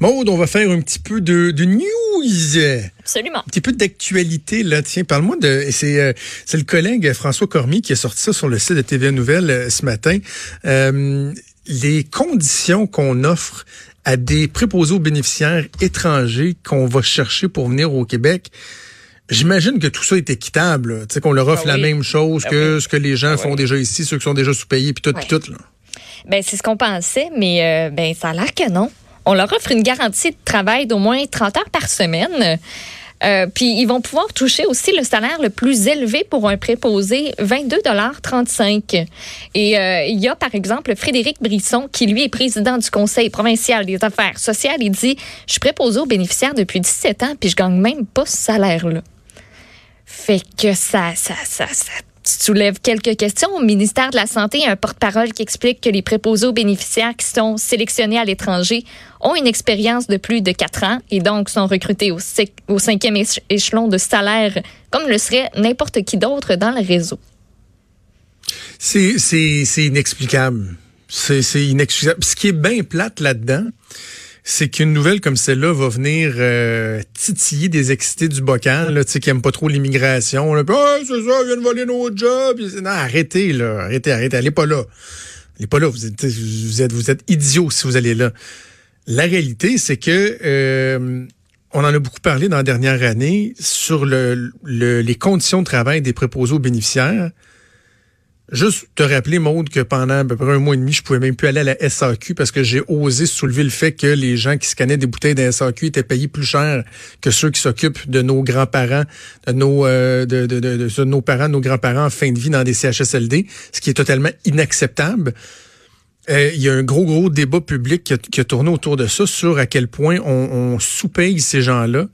Maude, on va faire un petit peu de, de news. Absolument. Un petit peu d'actualité, là. Tiens, parle-moi de. C'est euh, c'est le collègue François Cormier qui a sorti ça sur le site de TVA Nouvelles euh, ce matin. Euh, les conditions qu'on offre à des préposés aux bénéficiaires étrangers qu'on va chercher pour venir au Québec. J'imagine que tout ça est équitable, tu sais qu'on leur offre Ah la même chose Ah que oui. ce que les gens Ah font oui. déjà ici, ceux qui sont déjà sous-payés, puis tout, puis tout. Là. Ben, c'est ce qu'on pensait, mais euh, ben, ça a l'air que non. On leur offre une garantie de travail d'au moins 30 heures par semaine. Euh, puis ils vont pouvoir toucher aussi le salaire le plus élevé pour un préposé, 22,35 Et euh, il y a par exemple Frédéric Brisson qui lui est président du Conseil provincial des affaires sociales. Il dit "Je suis préposé aux bénéficiaires depuis 17 ans puis je gagne même pas ce salaire là." Fait que ça, ça, ça, ça soulève quelques questions. Au ministère de la Santé, il y a un porte-parole qui explique que les préposés aux bénéficiaires qui sont sélectionnés à l'étranger ont une expérience de plus de quatre ans et donc sont recrutés au, cinquième éche- échelon de salaire, comme le serait n'importe qui d'autre dans le réseau. C'est, inexplicable. C'est, inexplicable. Ce qui est bien plate là-dedans, c'est qu'une nouvelle comme celle-là va venir euh, titiller des excités du bocal, là, tu sais, qui aiment pas trop l'immigration. Là, Ah, c'est ça, ils viennent voler nos jobs. Non, arrêtez, là. Arrêtez, arrêtez. Allez pas là. Allez pas là. Vous êtes, vous êtes, vous idiots si vous allez là. La réalité, c'est que euh, on en a beaucoup parlé dans la dernière année sur le- les conditions de travail des préposés aux bénéficiaires. Juste te rappeler, Maude, que pendant à peu près un mois et demi, je pouvais même plus aller à la SAQ parce que j'ai osé soulever le fait que les gens qui scannaient des bouteilles de SAQ étaient payés plus cher que ceux qui s'occupent de nos grands-parents, de nos, euh, de, de- de- nos parents, nos grands-parents en fin de vie dans des CHSLD, ce qui est totalement inacceptable. Euh, il y a un gros, gros débat public qui a, qui a tourné autour de ça sur à quel point on, on sous-paye ces gens-là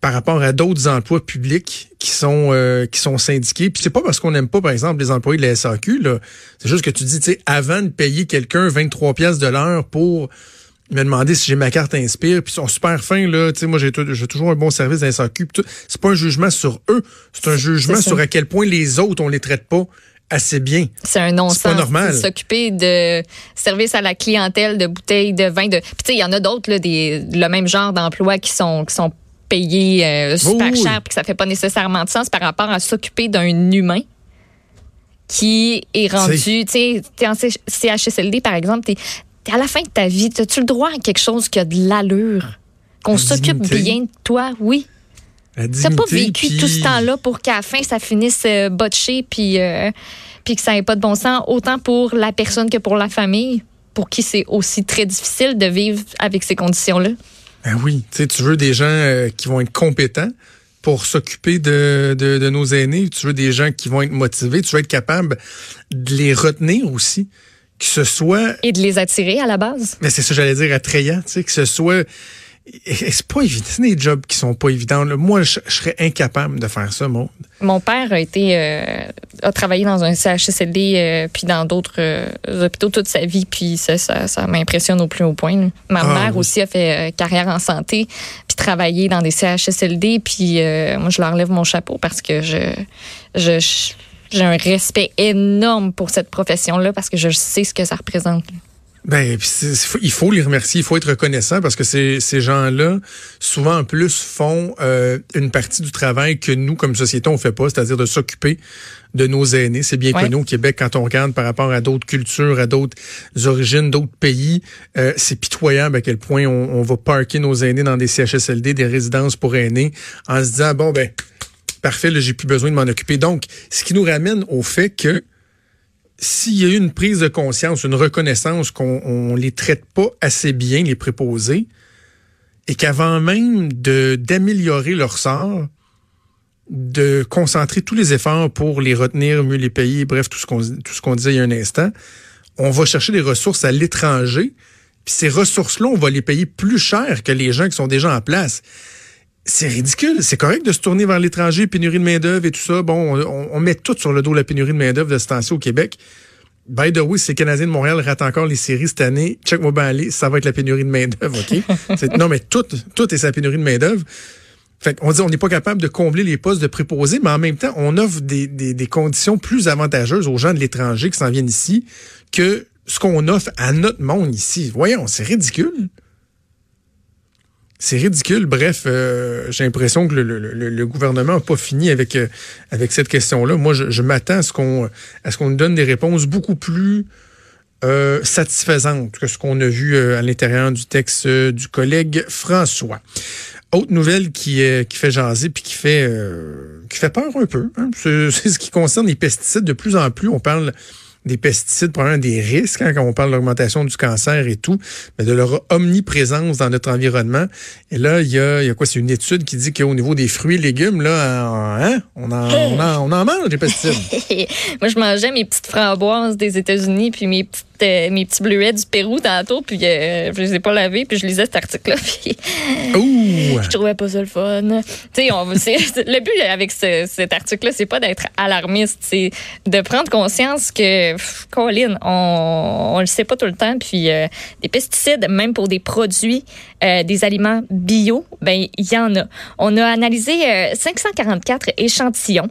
par rapport à d'autres emplois publics qui sont euh, qui sont syndiqués. Puis c'est pas parce qu'on n'aime pas, par exemple, les employés de la SAQ. là. C'est juste que tu dis, tu sais, avant de payer quelqu'un 23 pièces de l'heure pour me demander si j'ai ma carte Inspire, puis ils sont super fins, là. Tu sais, moi, j'ai tou- j'ai toujours un bon service dans la SAQ. C'est pas un jugement sur eux, c'est un jugement sur à quel point les autres, on les traite pas assez bien. C'est un non-sens. C'est pas normal. S'occuper de service à la clientèle, de bouteilles de vin. De... Puis tu sais, il y en a d'autres, là, des, le même genre qui sont, qui sont payés euh, super Oui, cher puis que ça fait pas nécessairement de sens par rapport à s'occuper d'un humain qui est rendu, tu sais, en CHSLD, par exemple, es à la fin de ta vie, as-tu le droit à quelque chose qui a de l'allure? Qu'on s'occupe bien de toi, oui. T'as pas vécu puis- tout ce temps-là pour qu'à la fin, ça finisse euh, botché puis, euh, puis que ça n'ait pas de bon sens, autant pour la personne que pour la famille, pour qui c'est aussi très difficile de vivre avec ces conditions-là. Ben oui, tu sais, tu veux des gens euh, qui vont être compétents pour s'occuper de, de, de nos aînés. Tu veux des gens qui vont être motivés. Tu veux être capable de les retenir aussi. Que ce soit, Et de les attirer à la base. mais c'est ça j'allais dire, attrayant, tu sais, que ce soit... C'est pas évident. C'est des jobs qui sont pas évidents. là. Moi, je, je serais incapable de faire ça, moi. Mon père a été euh, a travaillé dans un CHSLD euh, puis dans d'autres euh, hôpitaux toute sa vie puis ça, ça, ça m'impressionne au plus haut point. là. Ma Ah, mère oui. aussi a fait carrière en santé puis travaillé dans des CHSLD puis moi je leur lève mon chapeau parce que je j'ai un respect énorme pour cette profession-là parce que je sais ce que ça représente. Ben, il faut les remercier, il faut être reconnaissant parce que ces, ces gens-là, souvent en plus, font euh, une partie du travail que nous, comme société, on fait pas, c'est-à-dire de s'occuper de nos aînés. C'est bien Ouais. connu au Québec quand on regarde par rapport à d'autres cultures, à d'autres origines, d'autres pays. euh, c'est pitoyable à quel point on, on va parquer nos aînés dans des CHSLD, des résidences pour aînés, en se disant bon ben parfait, là, j'ai plus besoin de m'en occuper. Donc, ce qui nous ramène au fait que s'il y a eu une prise de conscience, une reconnaissance qu'on on les traite pas assez bien, les préposés, et qu'avant même d'améliorer leur sort, de concentrer tous les efforts pour les retenir, mieux les payer, bref, tout ce qu'on tout ce qu'on disait il un instant, on va chercher des ressources à l'étranger puis ces ressources-là, on va les payer plus cher que les gens qui sont déjà en place. C'est ridicule. C'est correct de se tourner vers l'étranger, pénurie de main-d'œuvre et tout ça. Bon, on, met tout sur le dos la pénurie de main-d'œuvre de ce temps au Québec. By the way, si les Canadiens de Montréal ratent encore les séries cette année, check-moi bien aller, ça va être la pénurie de main-d'œuvre, OK? non, mais tout, tout est sa pénurie de main-d'œuvre. Fait on dit on n'est pas capable de combler les postes de préposés, mais en même temps, on offre des, des, des conditions plus avantageuses aux gens de l'étranger qui s'en viennent ici que ce qu'on offre à notre monde ici. Voyons, c'est ridicule. C'est ridicule. Bref, euh, j'ai l'impression que le, gouvernement n'a pas fini avec euh, avec cette question-là. Moi, je, m'attends à ce qu'on à ce qu'on nous donne des réponses beaucoup plus euh, satisfaisantes que ce qu'on a vu à l'intérieur du texte du collègue François. Autre nouvelle qui, qui fait jaser puis qui fait qui fait peur un peu. Hein. C'est ce qui concerne les pesticides. De plus en plus, on parle des pesticides, probablement des risques hein, quand on parle de l'augmentation du cancer et tout, mais de leur omniprésence dans notre environnement. Et là, il y a, y a quoi? C'est une étude qui dit qu'au niveau des fruits et légumes, là, hein, on, en, on, en, on en mange des pesticides. Moi, je mangeais mes petites framboises des États-Unis puis mes petites euh, mes petits bleuets du Pérou tantôt, puis euh, je les ai pas lavés, puis je lisais cet article-là, puis je trouvais pas ça le fun. Tu sais, le but avec cet article-là, c'est pas d'être alarmiste, c'est de prendre conscience que, Colin, on, on le sait pas tout le temps, puis euh, des pesticides, même pour des produits, des aliments bio, ben il y en a. On a analysé 544 échantillons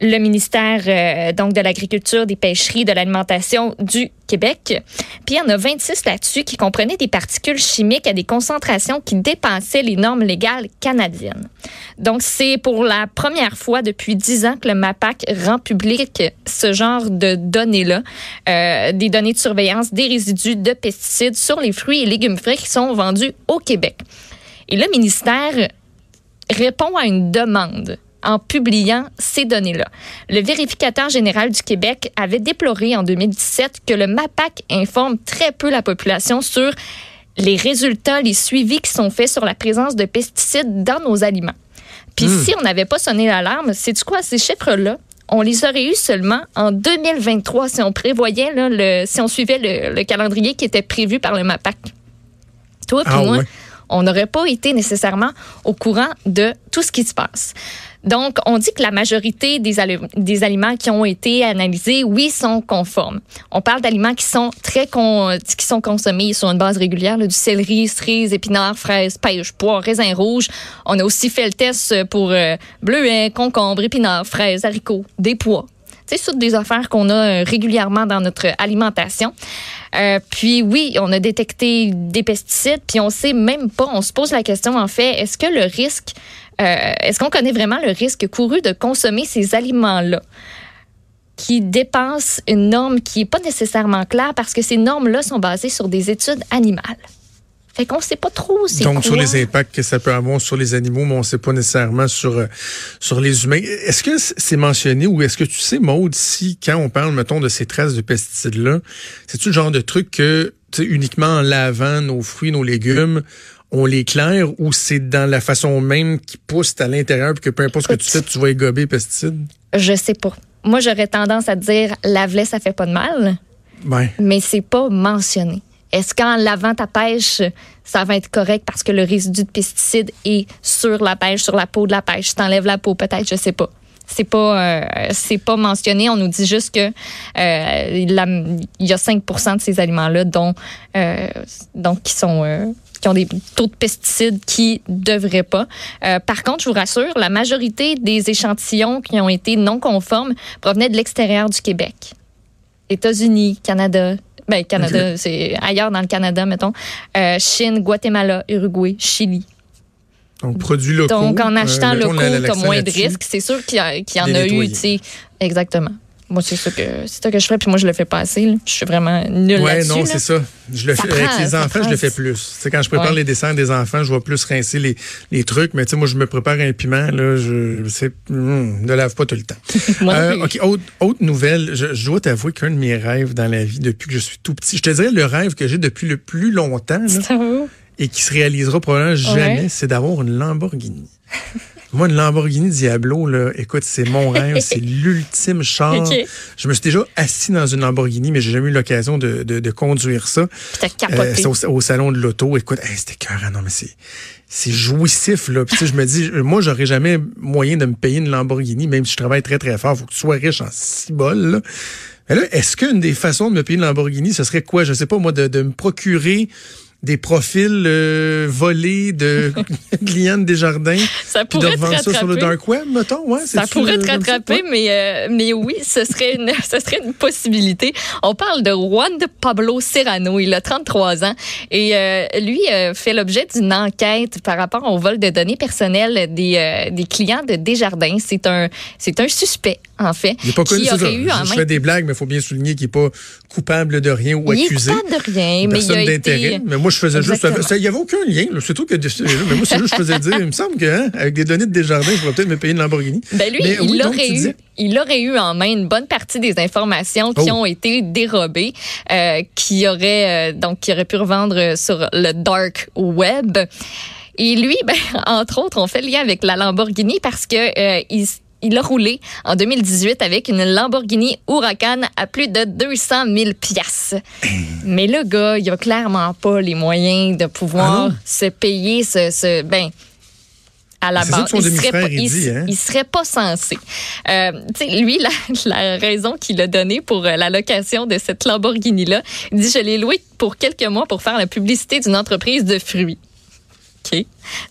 le ministère euh, donc de l'Agriculture, des Pêcheries, de l'Alimentation du Québec. Puis il y en a 26 là-dessus qui comprenaient des particules chimiques à des concentrations qui dépassaient les normes légales canadiennes. Donc c'est pour la première fois depuis 10 ans que le MAPAC rend public ce genre de données-là, euh, des données de surveillance des résidus de pesticides sur les fruits et légumes frais qui sont vendus au Québec. Et le ministère répond à une demande en publiant ces données-là. Le vérificateur général du Québec avait déploré en 2017 que le MAPAC informe très peu la population sur les résultats, les suivis qui sont faits sur la présence de pesticides dans nos aliments. Puis hmm. si on n'avait pas sonné l'alarme, c'est du quoi? Ces chiffres-là? On les aurait eus seulement en 2023 si on prévoyait, là, le, si on suivait le, calendrier qui était prévu par le MAPAC. Toi et ah moi, on n'aurait pas été nécessairement au courant de tout ce qui se passe. Donc, on dit que la majorité des, aliments qui ont été analysés, oui, sont conformes. On parle d'aliments qui sont très qui sont consommés sur une base régulière, du céleri, cerises, épinards, fraises, pêche, pois, raisins rouges. On a aussi fait le test pour euh, bleuets, concombres, épinards, fraises, haricots, des pois. C'est toutes des affaires qu'on a euh, régulièrement dans notre alimentation. Euh, puis oui, on a détecté des pesticides, puis on sait même pas, on se pose la question en fait, est-ce que le risque euh, est-ce qu'on connaît vraiment le risque couru de consommer ces aliments-là? qui dépassent une norme qui n'est pas nécessairement claire parce que ces normes-là sont basées sur des études animales? Fait qu'on ne sait pas trop c'est Donc, sur les impacts que ça peut avoir sur les animaux, mais on ne sait pas nécessairement sur, euh, sur les humains. Est-ce que c'est mentionné ou est-ce que tu sais, Maude, si quand on parle, mettons, de ces traces de pesticides-là, c'est-tu le genre de truc que, uniquement en lavant nos fruits, nos légumes, on l'éclaire ou c'est dans la façon même qui pousse à l'intérieur puis que peu importe ce que tu fais, tu vas égober les pesticides? Je sais pas. Moi, j'aurais tendance à dire lave-les, ça fait pas de mal. Ouais. Mais c'est pas mentionné. Est-ce qu'en lavant ta pêche, ça va être correct parce que le résidu de pesticides est sur la pêche, sur la peau de la pêche? Si t'enlèves la peau, peut-être, je sais pas. C'est pas, euh, c'est pas mentionné. On nous dit juste que euh, il y a 5% de ces aliments-là dont, euh, donc qui sont qui ont des taux de pesticides qui devraient pas. Euh, par contre, je vous rassure, la majorité des échantillons qui ont été non conformes provenaient de l'extérieur du Québec. États-Unis, Canada, ben Canada, c'est ailleurs dans le Canada, mettons, euh, Chine, Guatemala, Uruguay, Chili. Donc, produits locaux. Donc, en achetant euh, locaux, moins de risques. C'est sûr qu'il y, y, en a eu, tu sais. Exactement. Moi, c'est ça que c'est ça que je ferais, puis moi, je le fais pas assez. Je suis vraiment nulle ouais, non, c'est ça. Je le fais, avec les enfants, je le fais plus. C'est quand je prépare les dessins des enfants, je vais plus rincer les, les trucs. Mais tu sais, moi, je me prépare un piment, là, je, sais, hmm, ne lave pas tout le temps. euh, OK, autre, autre nouvelle. Je, je dois t'avouer qu'un de mes rêves dans la vie depuis que je suis tout petit, je te dirais le rêve que j'ai depuis le plus longtemps, là, et qui se réalisera probablement jamais, c'est d'avoir une Lamborghini. Moi, une Lamborghini Diablo, là, écoute, c'est mon rêve, c'est l'ultime char. Je me suis déjà assis dans une Lamborghini, mais j'ai jamais eu l'occasion de, de, de conduire ça. Capoté. c'est au, au salon de l'auto. Écoute, hey, c'était cœur, non, mais c'est c'est jouissif là. Puis tu sais, je me dis, moi, j'aurais jamais moyen de me payer une Lamborghini, même si je travaille très très fort. Faut que tu sois riche en six bols. Là. Mais là, est-ce qu'une des façons de me payer une Lamborghini, ce serait quoi? Je sais pas moi, de, de me procurer des profils euh, volés de clients de Desjardins, Ça puis de pourrait te ça sur le dark web, mettons, ouais. Ça pourrait euh, te rattraper, mais, euh, mais oui, ce serait, une, ce serait une possibilité. On parle de Juan de Pablo Serrano. Il a 33 ans et euh, lui euh, fait l'objet d'une enquête par rapport au vol de données personnelles des, euh, des clients de Desjardins. C'est un, c'est un suspect, en fait, Il est pas connu, qui aurait eu en Je fais des blagues, mais il faut bien souligner qu'il n'est pas coupable de rien ou il accusé. coupable de rien, mais il Personne a d'intérêt. été... Mais moi, je faisais juste. Exactement. Il n'y avait aucun lien. C'est tout que. Mais moi, c'est juste, je faisais dire. Il me semble que, hein, avec des données de Desjardins, je pourrais peut-être me payer une Lamborghini. Ben lui, Mais il, oui, aurait eu, disais- il aurait eu en main une bonne partie des informations qui Oh. ont été dérobées, euh, qui aurait euh, donc qui aurait pu revendre sur le dark web. Et lui, ben, entre autres, on fait le lien avec la Lamborghini parce que euh, il, il a roulé en 2018 avec une Lamborghini Huracan à plus de 200 000 piastres. Mais le gars, il a clairement pas les moyens de Ah pouvoir non? se payer ce, ce ben à la base. son il serait pas, il dit, s- hein? il serait pas censé. Euh, lui, la, la raison qu'il a donnée pour euh, la location de cette Lamborghini-là, il dit, je l'ai loué pour quelques mois pour faire la publicité d'une entreprise de fruits. OK.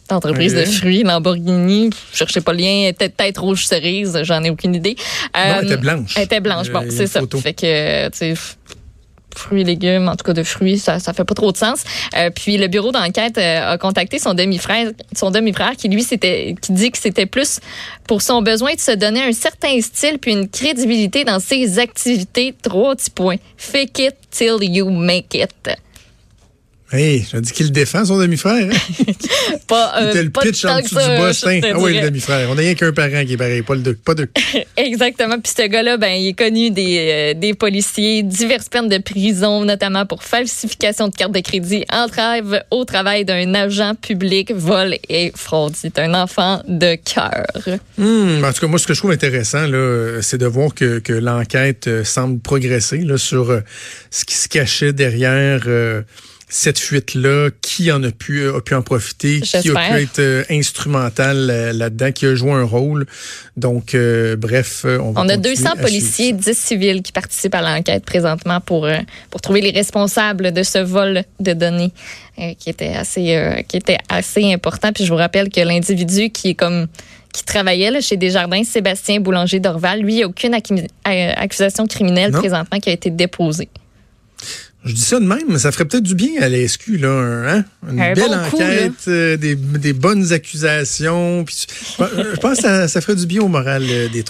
Entreprise de fruits, Lamborghini, je cherchais pas le lien, peut-être rouge cerise, j'en ai aucune idée. Non, elle Euh, était blanche. Elle était blanche, Euh, bon, c'est ça. Fait que, tu sais, fruits et légumes, en tout cas de fruits, ça, ça fait pas trop de sens. Euh, puis le bureau d'enquête euh, a contacté son demi-frère, son demi-frère qui lui c'était, qui dit que c'était plus pour son besoin de se donner un certain style puis une crédibilité dans ses activités. Trois petits points. Fake it till you make it. Hey, je dis qu'il défend, son demi-frère. Hein? Pas, euh, C'était le pas pitch tant en que dessous ça, du. Ah oui, le demi-frère. On n'a rien qu'un parent qui est pareil, pas le deux. Pas deux. Exactement. Puis ce gars-là, ben, il est connu des, euh, des policiers, diverses peines de prison, notamment pour falsification de carte de crédit, entrave au travail d'un agent public, vol et fraude. C'est un enfant de cœur. Hum, en tout cas, moi, ce que je trouve intéressant, là, c'est de voir que, que l'enquête euh, semble progresser là, sur euh, ce qui se cachait derrière euh, cette fuite-là, qui en a pu, a pu en profiter, qui a pu être euh, instrumental euh, là-dedans, qui a joué un rôle. Donc, euh, bref, euh, on va On a continuer 200 à policiers, suivre 10 civils qui participent à l'enquête présentement pour, euh, pour trouver les responsables de ce vol de données euh, qui était assez euh, qui était assez important. Puis je vous rappelle que l'individu qui est comme qui travaillait là, chez Desjardins, Sébastien Boulanger d'Orval, lui, il n'y a aucune accu- euh, accusation criminelle Non. présentement qui a été déposée. Je dis ça de même, mais ça ferait peut-être du bien à la SQ, là, hein? une Un belle bon coup, enquête, euh, des, des bonnes accusations. puis je pense que ça, ça ferait du bien au moral euh, des troupes.